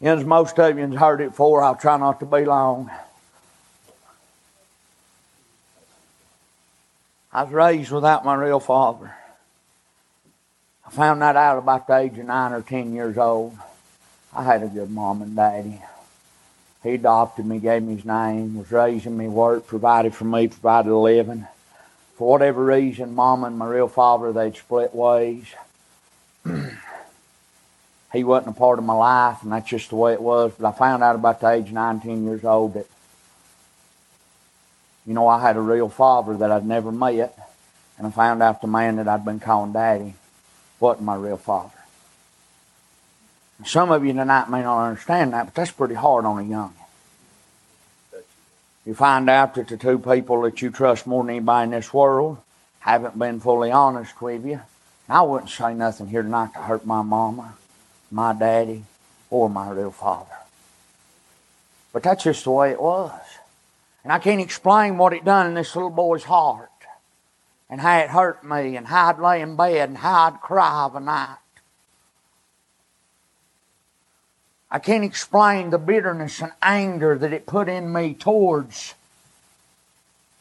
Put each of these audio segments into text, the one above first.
As most of you have heard it before, I'll try not to be long. I was raised without my real father. I found that out about the age of nine or ten years old. I had a good mom and daddy. He adopted me, gave me his name, was raising me, worked, provided for me, provided a living. For whatever reason, mom and my real father, they'd split ways. he wasn't a part of my life, and that's just the way it was. But I found out about the age 19 years old that, you know, I had a real father that I'd never met, and I found out the man that I'd been calling daddy wasn't my real father. Some of you tonight may not understand that, but that's pretty hard on a young. You find out that the two people that you trust more than anybody in this world haven't been fully honest with you. I wouldn't say nothing here tonight to hurt my mama, my daddy, or my real father. But that's just the way it was. And I can't explain what it done in this little boy's heart. And how it hurt me, and how I'd lay in bed, and how I'd cry of a night. I can't explain the bitterness and anger that it put in me towards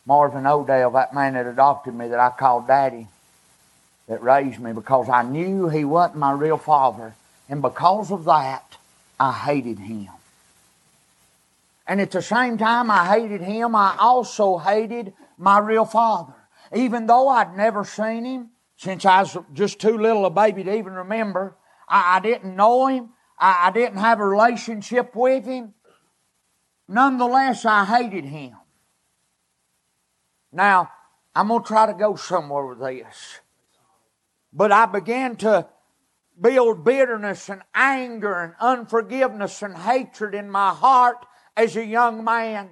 Marvin Odell, that man that adopted me, that I called Daddy, that raised me, because I knew he wasn't my real father. And because of that, I hated him. And at the same time I hated him, I also hated my real father. Even though I'd never seen him since I was just too little a baby to even remember, I, I didn't know him. I, I didn't have a relationship with him. Nonetheless, I hated him. Now, I'm going to try to go somewhere with this. But I began to build bitterness and anger and unforgiveness and hatred in my heart as a young man.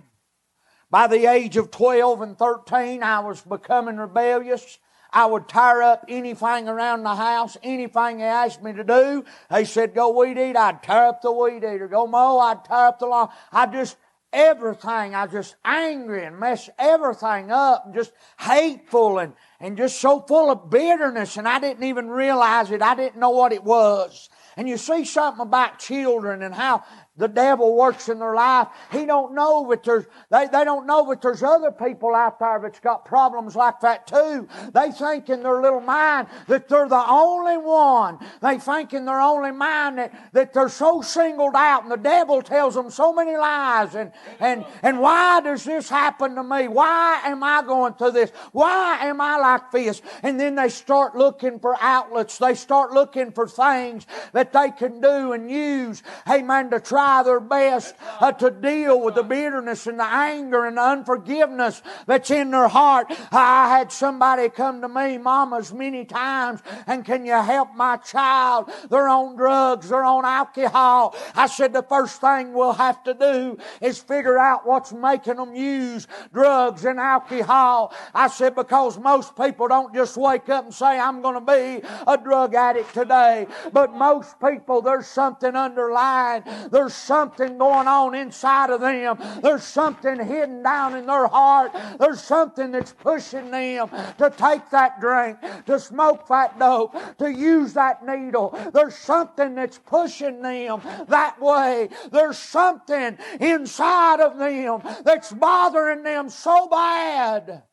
By the age of 12 and 13, I was becoming rebellious. I would tear up anything around the house, anything they asked me to do. They said, go weed eat, I'd tear up the weed eater. Go mow, I'd tear up the lawn. I just, everything, I just angry and mess everything up and just hateful and, and just so full of bitterness and I didn't even realize it. I didn't know what it was. And you see something about children and how the devil works in their life. He don't know that there's they, they don't know that there's other people out there that's got problems like that too. They think in their little mind that they're the only one. They think in their only mind that, that they're so singled out and the devil tells them so many lies and and and why does this happen to me? Why am I going through this? Why am I like this? And then they start looking for outlets. They start looking for things that they can do and use. Man, to try try their best uh, to deal with the bitterness and the anger and the unforgiveness that's in their heart. I had somebody come to me, mamas, many times, and can you help my child? They're on drugs, they're on alcohol. I said, the first thing we'll have to do is figure out what's making them use drugs and alcohol. I said, because most people don't just wake up and say, I'm going to be a drug addict today. But most people, there's something underlying. There's there's something going on inside of them. There's something hidden down in their heart. There's something that's pushing them to take that drink, to smoke that dope, to use that needle. There's something that's pushing them that way. There's something inside of them that's bothering them so bad.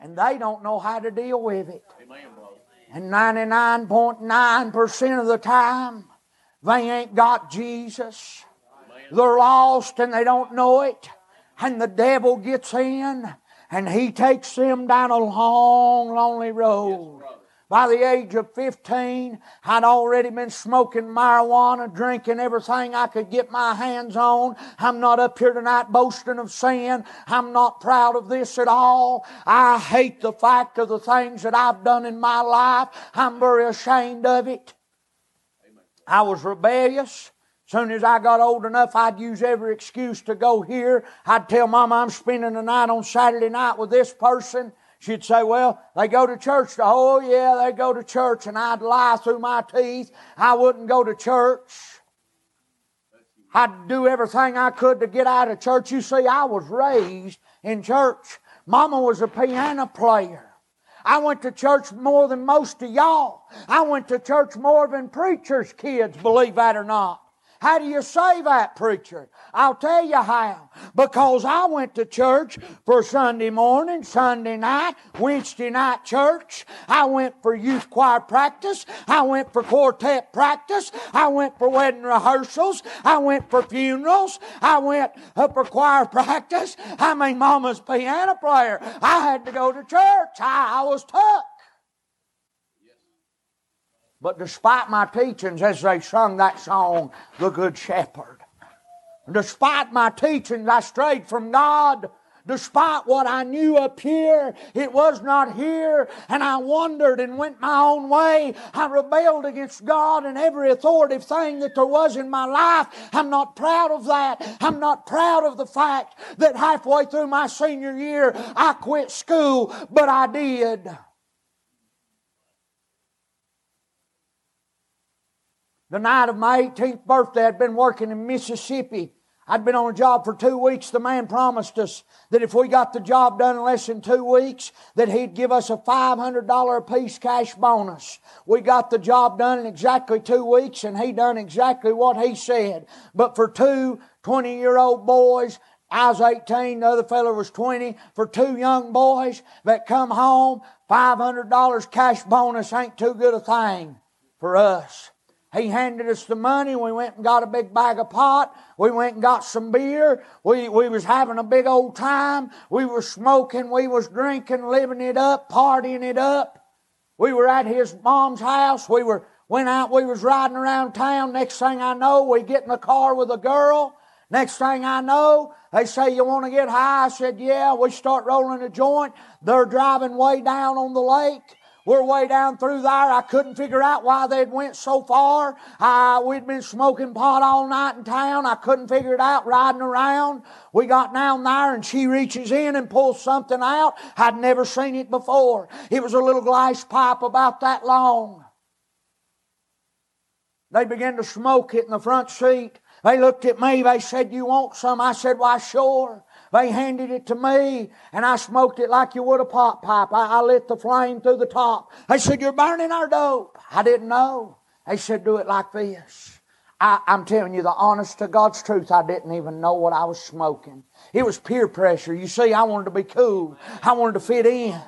And they don't know how to deal with it. And 99.9% of the time, they ain't got Jesus. They're lost and they don't know it. And the devil gets in and he takes them down a long, lonely road. By the age of 15, I'd already been smoking marijuana, drinking everything I could get my hands on. I'm not up here tonight boasting of sin. I'm not proud of this at all. I hate the fact of the things that I've done in my life. I'm very ashamed of it. I was rebellious. Soon as I got old enough, I'd use every excuse to go here. I'd tell Mama I'm spending the night on Saturday night with this person. She'd say, Well, they go to church. Oh, yeah, they go to church. And I'd lie through my teeth. I wouldn't go to church. I'd do everything I could to get out of church. You see, I was raised in church. Mama was a piano player. I went to church more than most of y'all. I went to church more than preachers' kids, believe that or not. How do you say that, preacher? I'll tell you how. Because I went to church for Sunday morning, Sunday night, Wednesday night church. I went for youth choir practice. I went for quartet practice. I went for wedding rehearsals. I went for funerals. I went up for choir practice. I mean, mama's piano player. I had to go to church. I, I was tough. But despite my teachings, as they sung that song, The Good Shepherd, despite my teachings, I strayed from God. Despite what I knew up here, it was not here, and I wandered and went my own way. I rebelled against God and every authoritative thing that there was in my life. I'm not proud of that. I'm not proud of the fact that halfway through my senior year, I quit school, but I did. The night of my 18th birthday, I'd been working in Mississippi. I'd been on a job for two weeks. The man promised us that if we got the job done in less than two weeks, that he'd give us a $500 a piece cash bonus. We got the job done in exactly two weeks and he done exactly what he said. But for two 20 year old boys, I was 18, the other fellow was 20. For two young boys that come home, $500 cash bonus ain't too good a thing for us. He handed us the money. We went and got a big bag of pot. We went and got some beer. We, we was having a big old time. We were smoking. We was drinking, living it up, partying it up. We were at his mom's house. We were, went out. We was riding around town. Next thing I know, we get in the car with a girl. Next thing I know, they say, you want to get high? I said, yeah. We start rolling a joint. They're driving way down on the lake. We're way down through there. I couldn't figure out why they'd went so far. Uh, we'd been smoking pot all night in town. I couldn't figure it out riding around. We got down there and she reaches in and pulls something out. I'd never seen it before. It was a little glass pipe about that long. They began to smoke it in the front seat. They looked at me. They said, You want some? I said, Why, sure. They handed it to me, and I smoked it like you would a pot pipe. I, I lit the flame through the top. They said, You're burning our dope. I didn't know. They said, Do it like this. I, I'm telling you the honest to God's truth, I didn't even know what I was smoking. It was peer pressure. You see, I wanted to be cool. I wanted to fit in.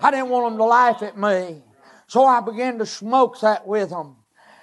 I didn't want them to laugh at me. So I began to smoke that with them.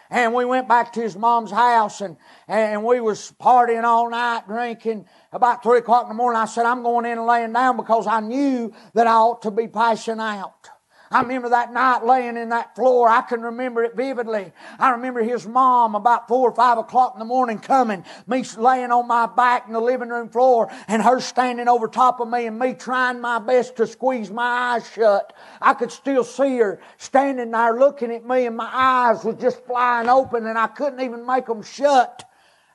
And we went back to his mom's house and, and we was partying all night, drinking. About three o'clock in the morning, I said, I'm going in and laying down because I knew that I ought to be passing out. I remember that night laying in that floor. I can remember it vividly. I remember his mom about four or five o'clock in the morning coming, me laying on my back in the living room floor, and her standing over top of me and me trying my best to squeeze my eyes shut. I could still see her standing there looking at me, and my eyes was just flying open, and I couldn't even make them shut.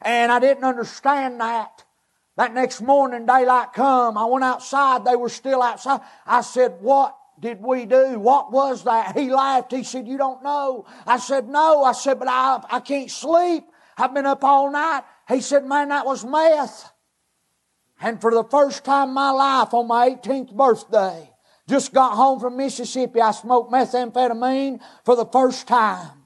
And I didn't understand that. That next morning, daylight come. I went outside. They were still outside. I said, "What did we do? What was that? He laughed. He said, You don't know. I said, No. I said, But I, I can't sleep. I've been up all night. He said, Man, that was meth. And for the first time in my life, on my 18th birthday, just got home from Mississippi, I smoked methamphetamine for the first time.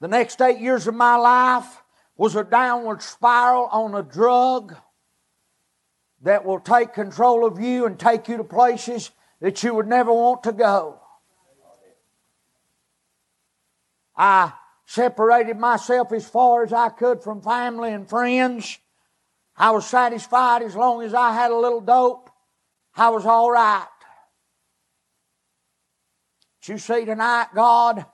The next eight years of my life was a downward spiral on a drug that will take control of you and take you to places that you would never want to go. I separated myself as far as I could from family and friends. I was satisfied as long as I had a little dope. I was all right. But you see tonight, God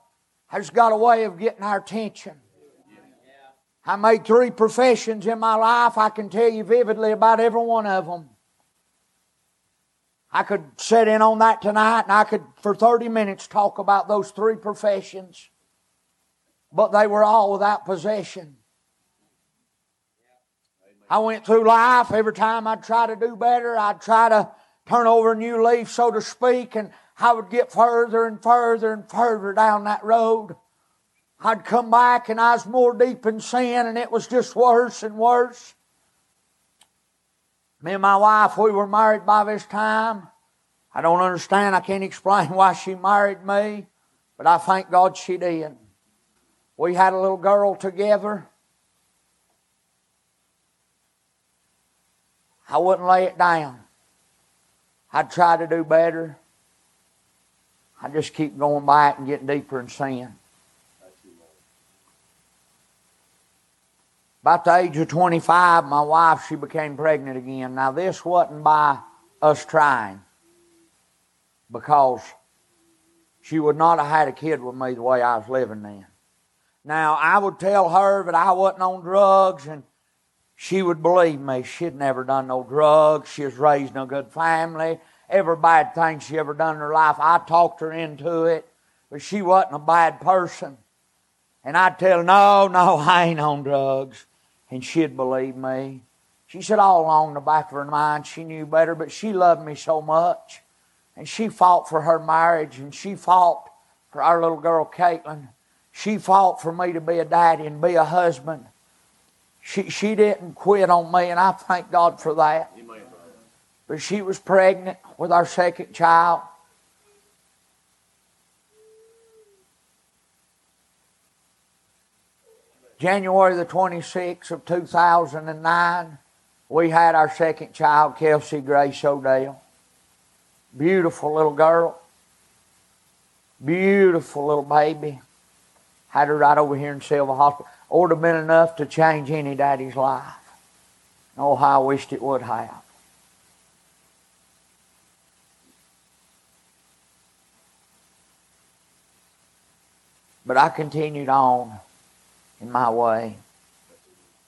has got a way of getting our attention. I made three professions in my life. I can tell you vividly about every one of them. I could sit in on that tonight and I could, for 30 minutes, talk about those three professions. But they were all without possession. I went through life. Every time I'd try to do better, I'd try to turn over a new leaf, so to speak, and I would get further and further and further down that road. I'd come back and I was more deep in sin and it was just worse and worse. Me and my wife, we were married by this time. I don't understand. I can't explain why she married me, but I thank God she did. We had a little girl together. I wouldn't lay it down. I'd try to do better. I just keep going back and getting deeper in sin. About the age of 25, my wife, she became pregnant again. Now, this wasn't by us trying because she would not have had a kid with me the way I was living then. Now, I would tell her that I wasn't on drugs, and she would believe me. She'd never done no drugs. She was raised in a good family. Every bad thing she ever done in her life, I talked her into it, but she wasn't a bad person. And I'd tell her, no, no, I ain't on drugs. And she'd believe me. She said all along the back of her mind she knew better, but she loved me so much. And she fought for her marriage, and she fought for our little girl, Caitlin. She fought for me to be a daddy and be a husband. She, she didn't quit on me, and I thank God for that. But she was pregnant with our second child. January the 26th of 2009, we had our second child, Kelsey Grace Odell. Beautiful little girl. Beautiful little baby. Had her right over here in Sylva Hospital. Would have been enough to change any daddy's life. Oh, how I wished it would have. But I continued on in my way.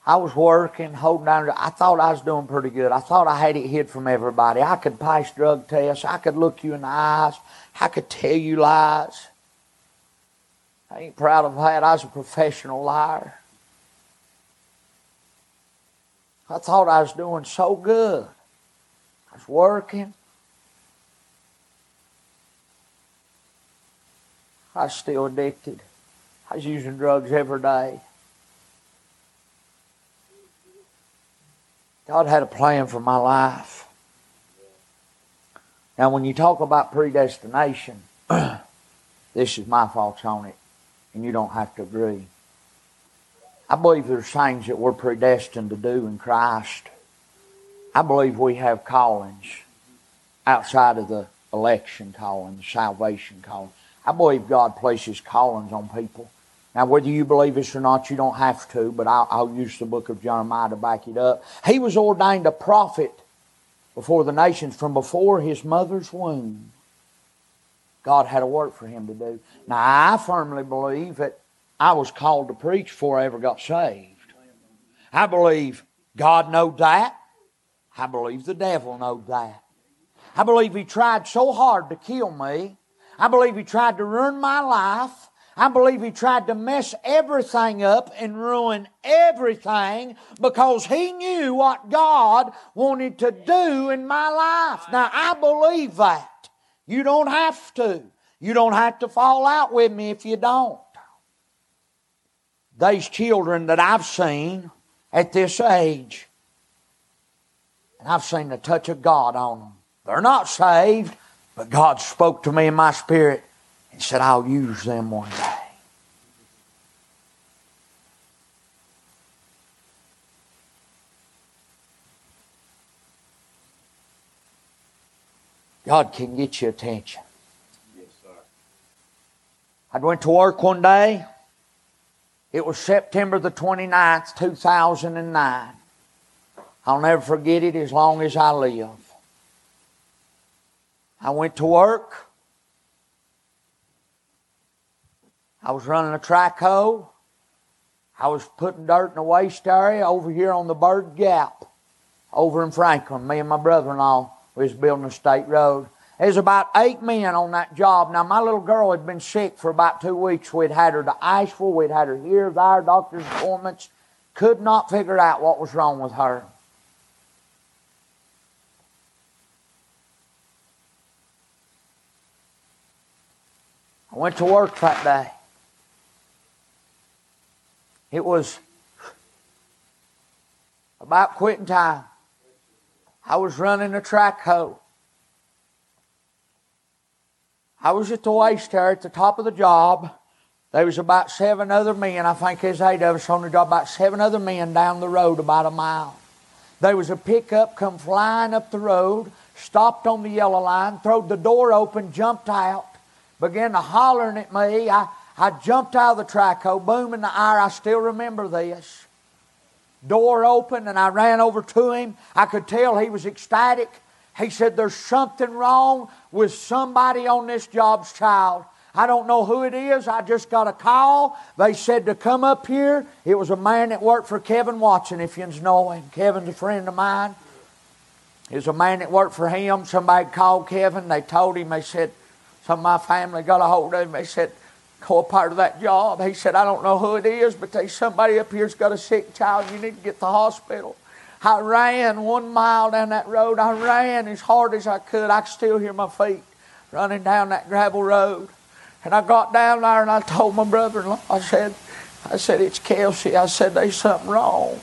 I was working, holding down. I thought I was doing pretty good. I thought I had it hid from everybody. I could pass drug tests. I could look you in the eyes. I could tell you lies. I ain't proud of that. I was a professional liar. I thought I was doing so good. I was working. I was still addicted. I was using drugs every day. God had a plan for my life. Now, when you talk about predestination, this is my thoughts on it and you don't have to agree. I believe there's things that we're predestined to do in Christ. I believe we have callings outside of the election calling, the salvation calling. I believe God places callings on people. Now, whether you believe this or not, you don't have to, but I'll, I'll use the book of Jeremiah to back it up. He was ordained a prophet before the nations from before his mother's womb. God had a work for him to do. Now, I firmly believe that I was called to preach before I ever got saved. I believe God knowed that. I believe the devil knowed that. I believe he tried so hard to kill me. I believe he tried to ruin my life. I believe he tried to mess everything up and ruin everything because he knew what God wanted to do in my life. Now, I believe that. You don't have to. You don't have to fall out with me if you don't. These children that I've seen at this age, and I've seen the touch of God on them. They're not saved, but God spoke to me in my spirit and said, I'll use them one day. God can get your attention. Yes, sir. I went to work one day. It was September the 29th, 2009. I'll never forget it as long as I live. I went to work. I was running a track hoe. I was putting dirt in the waste area over here on the Bird Gap, over in Franklin. Me and my brother in law was building a state road. There's about eight men on that job. Now, my little girl had been sick for about two weeks. We'd had her to Asheville. We'd had her here, there, doctor's appointments. Could not figure out what was wrong with her. I went to work that day. It was about quitting time. I was running a track hoe. I was at the waste area at the top of the job, There was about seven other men, I think there's eight of us on the job, about seven other men down the road about a mile. There was a pickup come flying up the road, stopped on the yellow line, throwed the door open, jumped out, began to hollering at me. I, I jumped out of the track hoe, boom in the air. I still remember this. Door opened and I ran over to him. I could tell he was ecstatic. He said, There's something wrong with somebody on this job's child. I don't know who it is. I just got a call. They said to come up here. It was a man that worked for Kevin Watson, if you know him. Kevin's a friend of mine. It was a man that worked for him. Somebody called Kevin. They told him, they said, some of my family got a hold of him. They said, go a part of that job. He said, I don't know who it is, but there's somebody up here's got a sick child. You need to get to the hospital. I ran one mile down that road. I ran as hard as I could. I could still hear my feet running down that gravel road. And I got down there and I told my brother-in-law, I said, I said, it's Kelsey. I said, there's something wrong.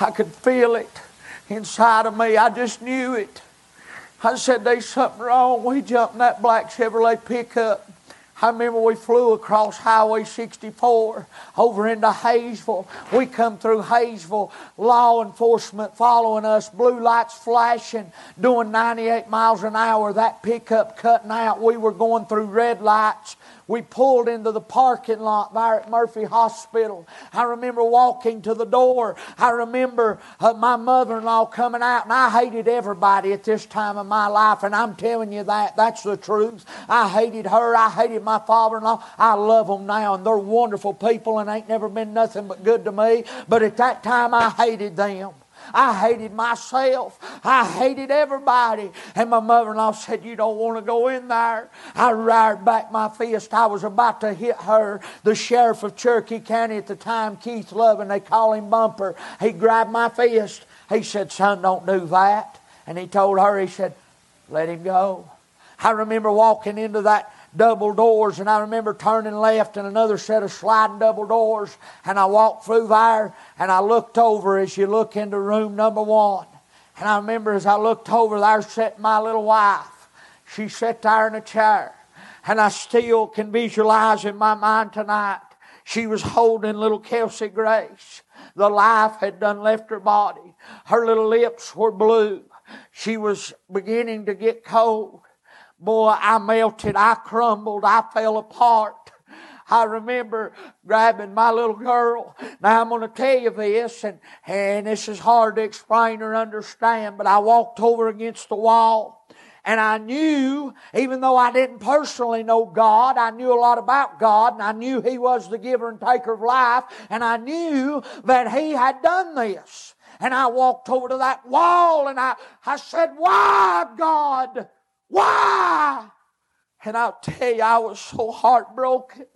I could feel it inside of me. I just knew it. I said, there's something wrong. We jumped in that black Chevrolet pickup. I remember we flew across Highway 64 over into Hayesville. We come through Hayesville, law enforcement following us, blue lights flashing, doing 98 miles an hour. That pickup cutting out. We were going through red lights. We pulled into the parking lot there at Murphy Hospital. I remember walking to the door. I remember uh, my mother in law coming out, and I hated everybody at this time of my life, and I'm telling you that. That's the truth. I hated her. I hated my father in law. I love them now, and they're wonderful people, and ain't never been nothing but good to me. But at that time, I hated them. I hated myself. I hated everybody. And my mother in law said, You don't want to go in there. I reared back my fist. I was about to hit her. The sheriff of Cherokee County at the time, Keith Lovin, they call him Bumper, he grabbed my fist. He said, Son, don't do that. And he told her, He said, Let him go. I remember walking into that double doors, and I remember turning left and another set of sliding double doors, and I walked through there, and I looked over as you look into room number one. And I remember as I looked over there sat my little wife. She sat there in a chair. And I still can visualize in my mind tonight. She was holding little Kelsey Grace. The life had done left her body. Her little lips were blue. She was beginning to get cold. Boy, I melted, I crumbled, I fell apart. I remember grabbing my little girl. Now I'm going to tell you this, and, and this is hard to explain or understand, but I walked over against the wall. And I knew, even though I didn't personally know God, I knew a lot about God, and I knew He was the giver and taker of life, and I knew that He had done this. And I walked over to that wall and I, I said, Why, God? Why? And I'll tell you, I was so heartbroken.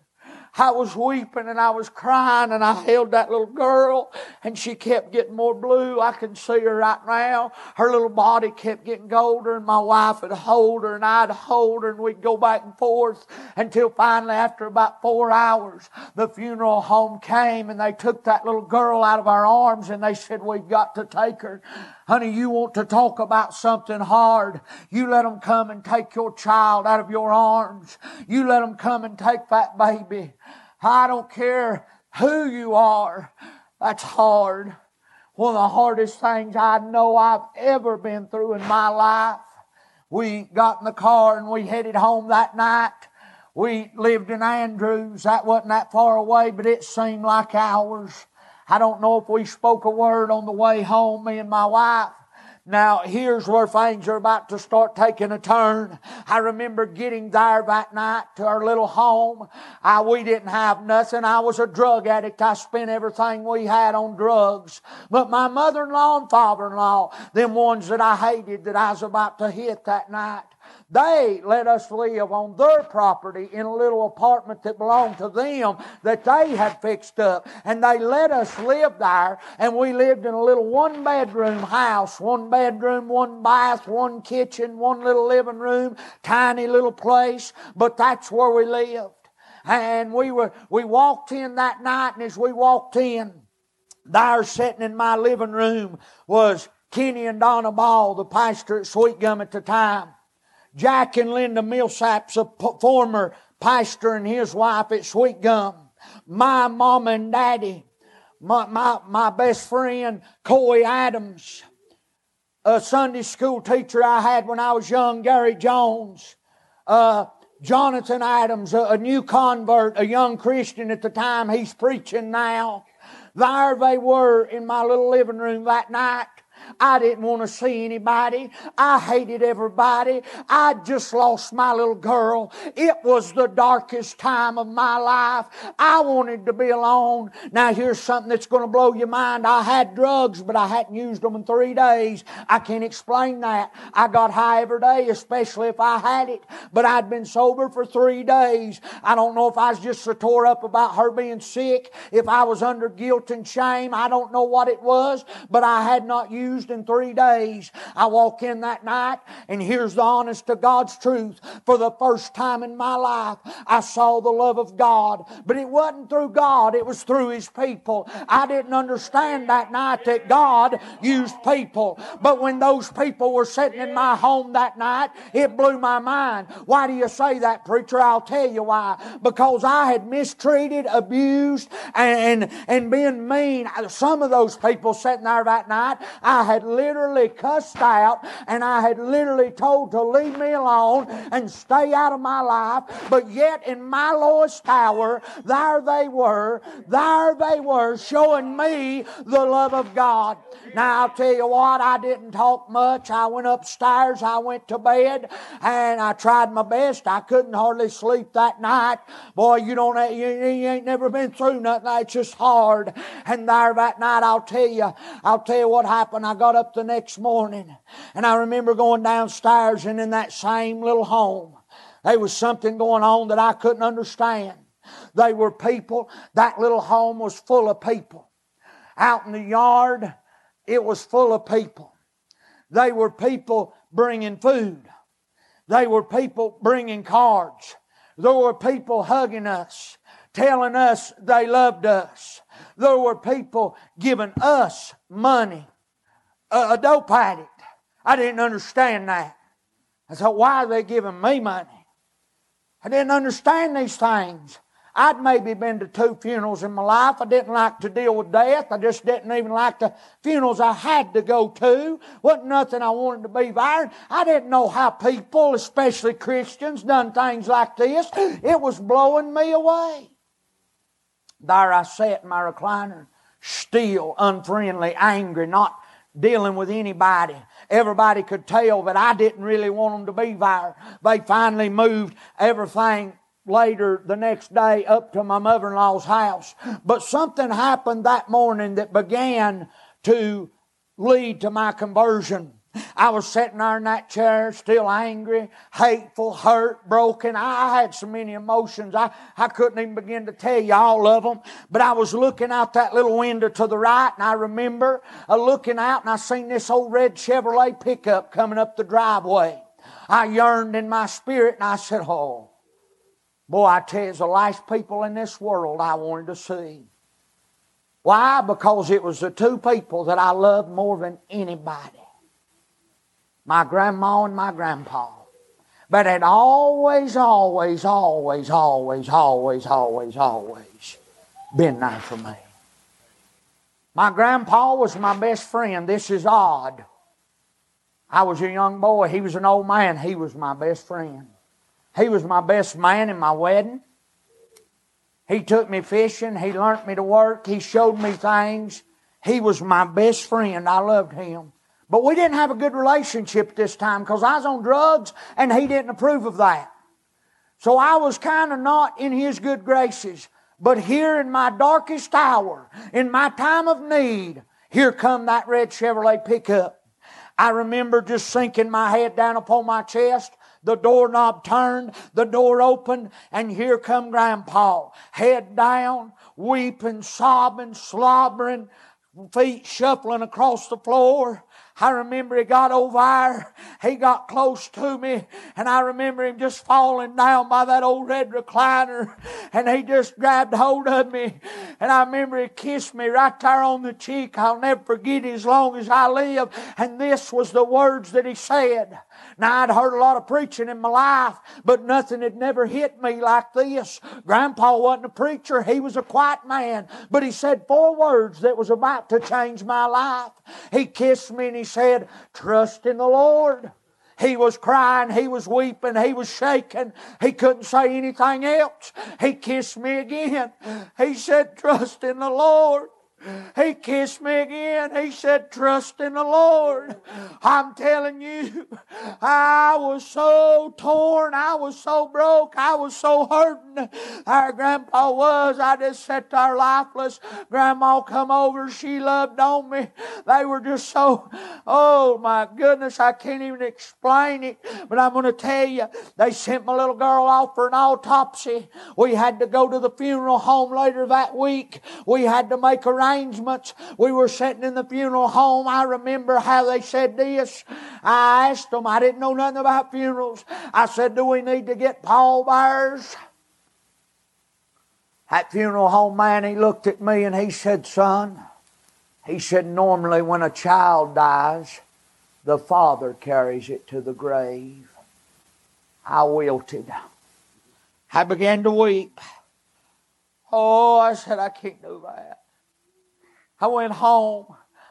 I was weeping and I was crying and I held that little girl and she kept getting more blue. I can see her right now. Her little body kept getting colder and my wife would hold her and I'd hold her and we'd go back and forth until finally after about four hours the funeral home came and they took that little girl out of our arms and they said, we've got to take her. Honey, you want to talk about something hard. You let them come and take your child out of your arms. You let them come and take that baby. I don't care who you are. That's hard. One of the hardest things I know I've ever been through in my life. We got in the car and we headed home that night. We lived in Andrews. That wasn't that far away, but it seemed like hours. I don't know if we spoke a word on the way home, me and my wife. Now, here's where things are about to start taking a turn. I remember getting there that night to our little home. I, we didn't have nothing. I was a drug addict. I spent everything we had on drugs. But my mother-in-law and father-in-law, them ones that I hated that I was about to hit that night, they let us live on their property in a little apartment that belonged to them that they had fixed up. And they let us live there, and we lived in a little one bedroom house one bedroom, one bath, one kitchen, one little living room, tiny little place, but that's where we lived. And we were, we walked in that night, and as we walked in, there sitting in my living room was Kenny and Donna Ball, the pastor at Sweet Gum at the time. Jack and Linda Millsaps, a former pastor and his wife at Sweet Gum, my mom and daddy, my, my, my best friend, Coy Adams, a Sunday school teacher I had when I was young, Gary Jones, uh, Jonathan Adams, a, a new convert, a young Christian at the time, he's preaching now. There they were in my little living room that night. I didn't want to see anybody. I hated everybody. I just lost my little girl. It was the darkest time of my life. I wanted to be alone. Now here's something that's going to blow your mind. I had drugs, but I hadn't used them in three days. I can't explain that. I got high every day, especially if I had it, but I'd been sober for three days. I don't know if I was just so tore up about her being sick, if I was under guilt and shame. I don't know what it was, but I had not used in three days. I walk in that night, and here's the honest to God's truth. For the first time in my life, I saw the love of God. But it wasn't through God, it was through His people. I didn't understand that night that God used people. But when those people were sitting in my home that night, it blew my mind. Why do you say that, preacher? I'll tell you why. Because I had mistreated, abused, and, and, and been mean. Some of those people sitting there that night, I had literally cussed out and I had literally told to leave me alone and stay out of my life. But yet, in my lowest hour, there they were, there they were, showing me the love of God. Now, I'll tell you what, I didn't talk much. I went upstairs, I went to bed, and I tried my best. I couldn't hardly sleep that night. Boy, you don't, you, you ain't never been through nothing. It's just hard. And there that night, I'll tell you, I'll tell you what happened. I got up the next morning, and I remember going downstairs, and in that same little home, there was something going on that I couldn't understand. They were people, that little home was full of people. Out in the yard, it was full of people. They were people bringing food. They were people bringing cards. There were people hugging us, telling us they loved us. There were people giving us money. A, a dope addict. I didn't understand that. I thought, why are they giving me money? I didn't understand these things. I'd maybe been to two funerals in my life. I didn't like to deal with death. I just didn't even like the funerals I had to go to. Wasn't nothing I wanted to be there. I didn't know how people, especially Christians, done things like this. It was blowing me away. There I sat in my recliner, still, unfriendly, angry, not dealing with anybody. Everybody could tell that I didn't really want them to be there. They finally moved everything later the next day up to my mother in law's house. But something happened that morning that began to lead to my conversion. I was sitting there in that chair, still angry, hateful, hurt, broken. I had so many emotions. I, I couldn't even begin to tell you all of them. But I was looking out that little window to the right, and I remember uh, looking out, and I seen this old red Chevrolet pickup coming up the driveway. I yearned in my spirit, and I said, Oh, Boy, I tell you, the last people in this world I wanted to see. Why? Because it was the two people that I loved more than anybody my grandma and my grandpa. But it always, always, always, always, always, always, always been there for me. My grandpa was my best friend. This is odd. I was a young boy. He was an old man. He was my best friend. He was my best man in my wedding. He took me fishing. He learned me to work. He showed me things. He was my best friend. I loved him. But we didn't have a good relationship this time because I was on drugs and he didn't approve of that. So I was kind of not in his good graces. But here in my darkest hour, in my time of need, here come that red Chevrolet pickup. I remember just sinking my head down upon my chest the doorknob turned, the door opened, and here come Grandpa, head down, weeping, sobbing, slobbering, feet shuffling across the floor. I remember he got over there. He got close to me, and I remember him just falling down by that old red recliner, and he just grabbed hold of me. And I remember he kissed me right there on the cheek. I'll never forget it as long as I live. And this was the words that he said. Now, I'd heard a lot of preaching in my life, but nothing had never hit me like this. Grandpa wasn't a preacher, he was a quiet man, but he said four words that was about to change my life. He kissed me and he said, Trust in the Lord. He was crying, he was weeping, he was shaking. He couldn't say anything else. He kissed me again. He said, Trust in the Lord. He kissed me again. He said, Trust in the Lord. I'm telling you, I was so torn. I was so broke. I was so hurting. Our grandpa was. I just sat there lifeless. Grandma come over. She loved on me. They were just so, oh my goodness, I can't even explain it. But I'm going to tell you, they sent my little girl off for an autopsy. We had to go to the funeral home later that week. We had to make arrangements arrangements. We were sitting in the funeral home. I remember how they said this. I asked them, I didn't know nothing about funerals. I said, Do we need to get pallbearers? That funeral home man, he looked at me and he said, Son, he said, normally when a child dies, the father carries it to the grave. I wilted. I began to weep. Oh, I said, I can't do that. I went home.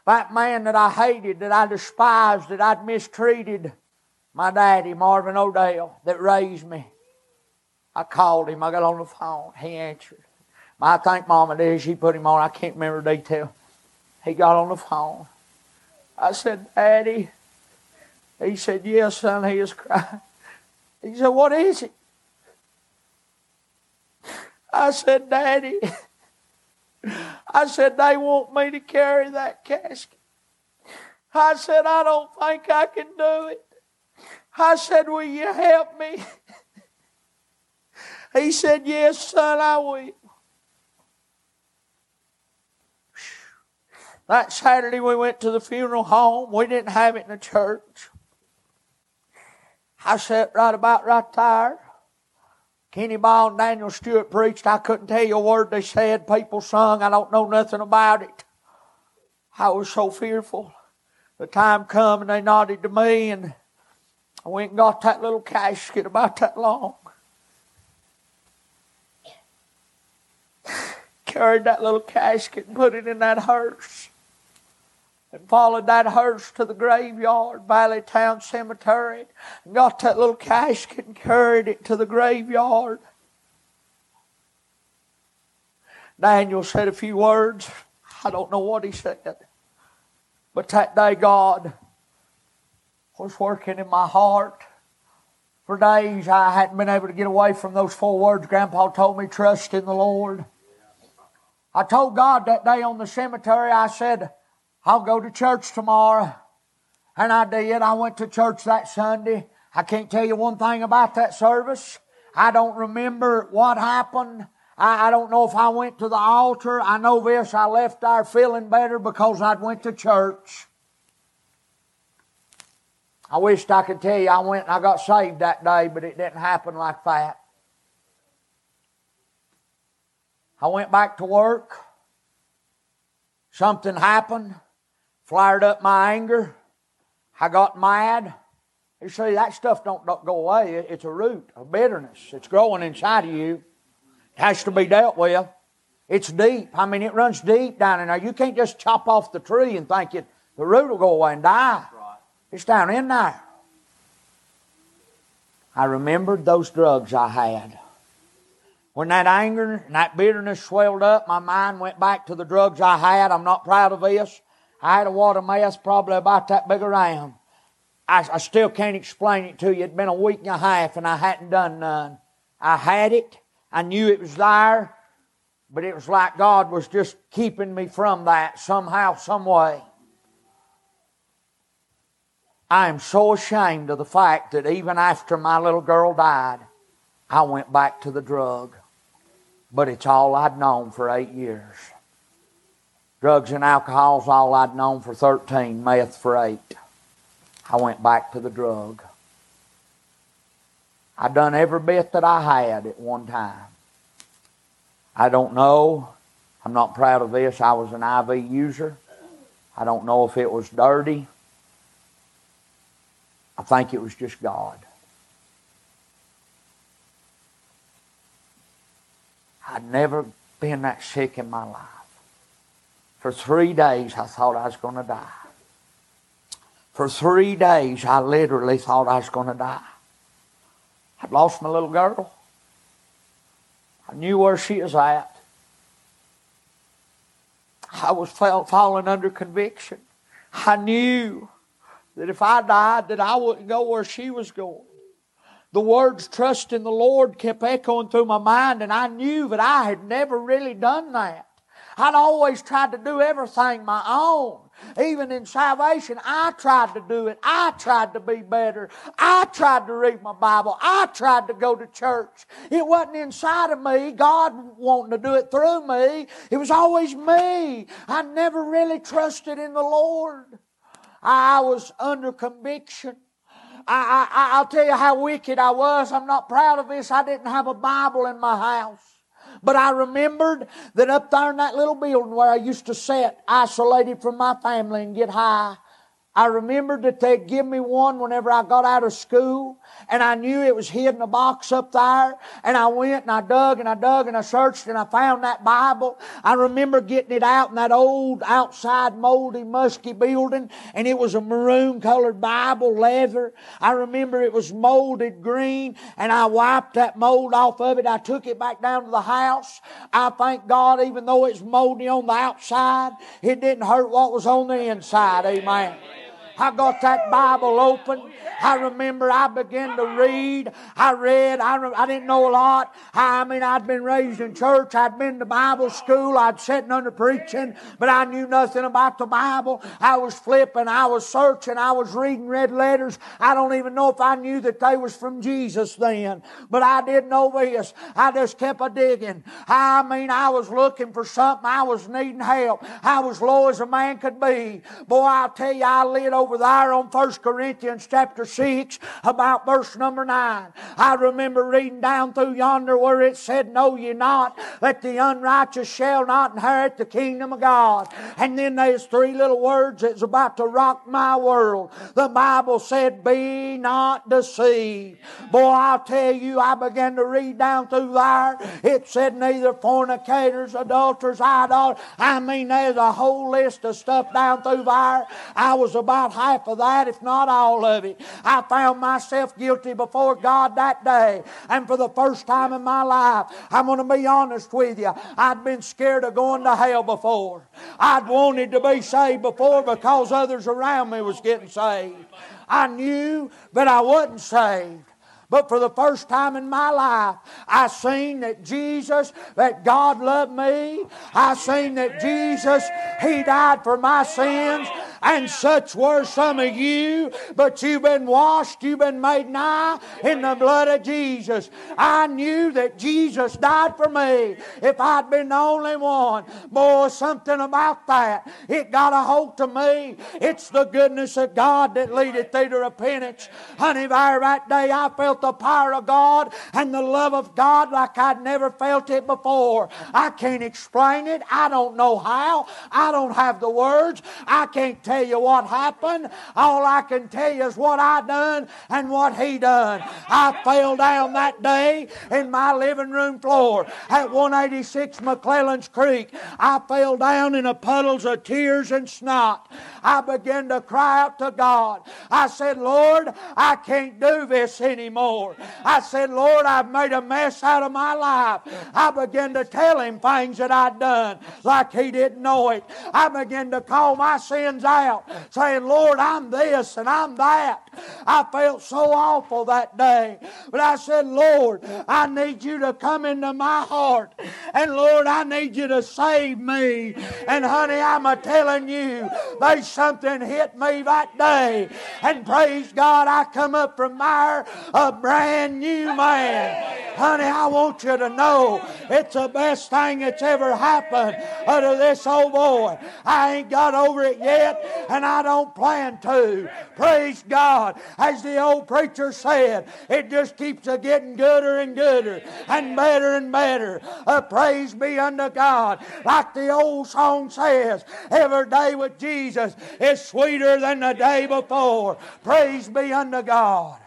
That man that I hated, that I despised, that I'd mistreated, my daddy, Marvin Odell, that raised me. I called him. I got on the phone. He answered. I think Mama did. She put him on. I can't remember the detail. He got on the phone. I said, Daddy. He said, Yes, son. He is crying. He said, What is it? I said, Daddy. I said, they want me to carry that casket. I said, I don't think I can do it. I said, Will you help me? He said, Yes, son, I will. That Saturday we went to the funeral home. We didn't have it in the church. I sat right about right there. Kenny Ball and Daniel Stewart preached. I couldn't tell you a word they said. People sung. I don't know nothing about it. I was so fearful. The time come and they nodded to me and I went and got that little casket about that long. Carried that little casket and put it in that hearse and followed that hearse to the graveyard, Valley Town Cemetery, and got that little casket and carried it to the graveyard. Daniel said a few words. I don't know what he said. But that day, God was working in my heart. For days, I hadn't been able to get away from those four words Grandpa told me trust in the Lord. I told God that day on the cemetery, I said, I'll go to church tomorrow. And I did. I went to church that Sunday. I can't tell you one thing about that service. I don't remember what happened. I, I, don't know if I went to the altar. I know this. I left there feeling better because I'd went to church. I wished I could tell you I went and I got saved that day, but it didn't happen like that. I went back to work. Something happened flared up my anger. I got mad. You see, that stuff don't, don't go away. It's a root of bitterness. It's growing inside of you. It has to be dealt with. It's deep. I mean, it runs deep down in there. You can't just chop off the tree and think it, the root will go away and die. It's down in there. I remembered those drugs I had. When that anger and that bitterness swelled up, my mind went back to the drugs I had. I'm not proud of this. I had a water mess probably about that big around. I, I still can't explain it to you. It'd been a week and a half and I hadn't done none. I had it. I knew it was there, but it was like God was just keeping me from that somehow, some way. I am so ashamed of the fact that even after my little girl died, I went back to the drug. But it's all I'd known for eight years. Drugs and alcohol's all I'd known for 13, meth for 8. I went back to the drug. I done every bit that I had at one time. I don't know. I'm not proud of this. I was an IV user. I don't know if it was dirty. I think it was just God. I'd never been that sick in my life. For three days, I thought I was going to die. For three days, I literally thought I was going to die. I'd lost my little girl. I knew where she was at. I was falling under conviction. I knew that if I died, that I wouldn't go where she was going. The words trust in the Lord kept echoing through my mind, and I knew that I had never really done that. I'd always tried to do everything my own. Even in salvation, I tried to do it. I tried to be better. I tried to read my Bible. I tried to go to church. It wasn't inside of me. God wanting to do it through me. It was always me. I never really trusted in the Lord. I was under conviction. I, I, I'll tell you how wicked I was. I'm not proud of this. I didn't have a Bible in my house. But I remembered that up there in that little building where I used to sit, isolated from my family and get high, I remembered that they'd give me one whenever I got out of school, and I knew it was hid in a box up there. And I went and I dug and I dug and I searched and I found that Bible. I remember getting it out in that old outside moldy, musky building, and it was a maroon colored Bible, leather. I remember it was molded green, and I wiped that mold off of it. I took it back down to the house. I thank God, even though it's moldy on the outside, it didn't hurt what was on the inside. Amen. I got that Bible open. I remember I began to read. I read. I, re- I didn't know a lot. I mean, I'd been raised in church. I'd been to Bible school. I'd sat under preaching, but I knew nothing about the Bible. I was flipping. I was searching. I was reading red letters. I don't even know if I knew that they was from Jesus then, but I did know this. I just kept a digging. I mean, I was looking for something. I was needing help. I was low as a man could be. Boy, I'll tell you, I lit over over there on 1 Corinthians chapter 6 about verse number 9. I remember reading down through yonder where it said, Know ye not that the unrighteous shall not inherit the kingdom of God. And then there's three little words that's about to rock my world. The Bible said, Be not deceived. Boy, I'll tell you, I began to read down through there. It said neither fornicators, adulterers, idolaters. I mean, there's a whole list of stuff down through there. I was about half of that, if not all of it. I found myself guilty before God that day. And for the first time in my life, I'm going to be honest with you, I'd been scared of going to hell before. I'd wanted to be saved before because others around me was getting saved. I knew that I wasn't saved. But for the first time in my life, I seen that Jesus, that God loved me. I seen that Jesus, He died for my sins. And such were some of you, but you've been washed, you've been made nigh in the blood of Jesus. I knew that Jesus died for me. If I'd been the only one, boy, something about that. It got a hold to me. It's the goodness of God that leadeth thee to repentance. Honey, there that day I felt the power of God and the love of God like I'd never felt it before. I can't explain it. I don't know how. I don't have the words. I can't tell tell you what happened. All I can tell you is what I done and what he done. I fell down that day in my living room floor at 186 McClellan's Creek. I fell down in a puddles of tears and snot. I began to cry out to God. I said, Lord, I can't do this anymore. I said, Lord, I've made a mess out of my life. I began to tell him things that I'd done like he didn't know it. I began to call my sins out out saying, Lord, I'm this and I'm that. I felt so awful that day. But I said, Lord, I need you to come into my heart. And Lord, I need you to save me. And honey, I'm a telling you, there's something hit me that day. And praise God, I come up from there a brand new man. Honey, I want you to know It's the best thing that's ever happened to this old boy. I ain't got over it yet, and I don't plan to. Praise God. As the old preacher said, it just keeps a getting gooder and gooder and better and better. Uh, praise be unto God. Like the old song says, every day with Jesus is sweeter than the day before. Praise be unto God.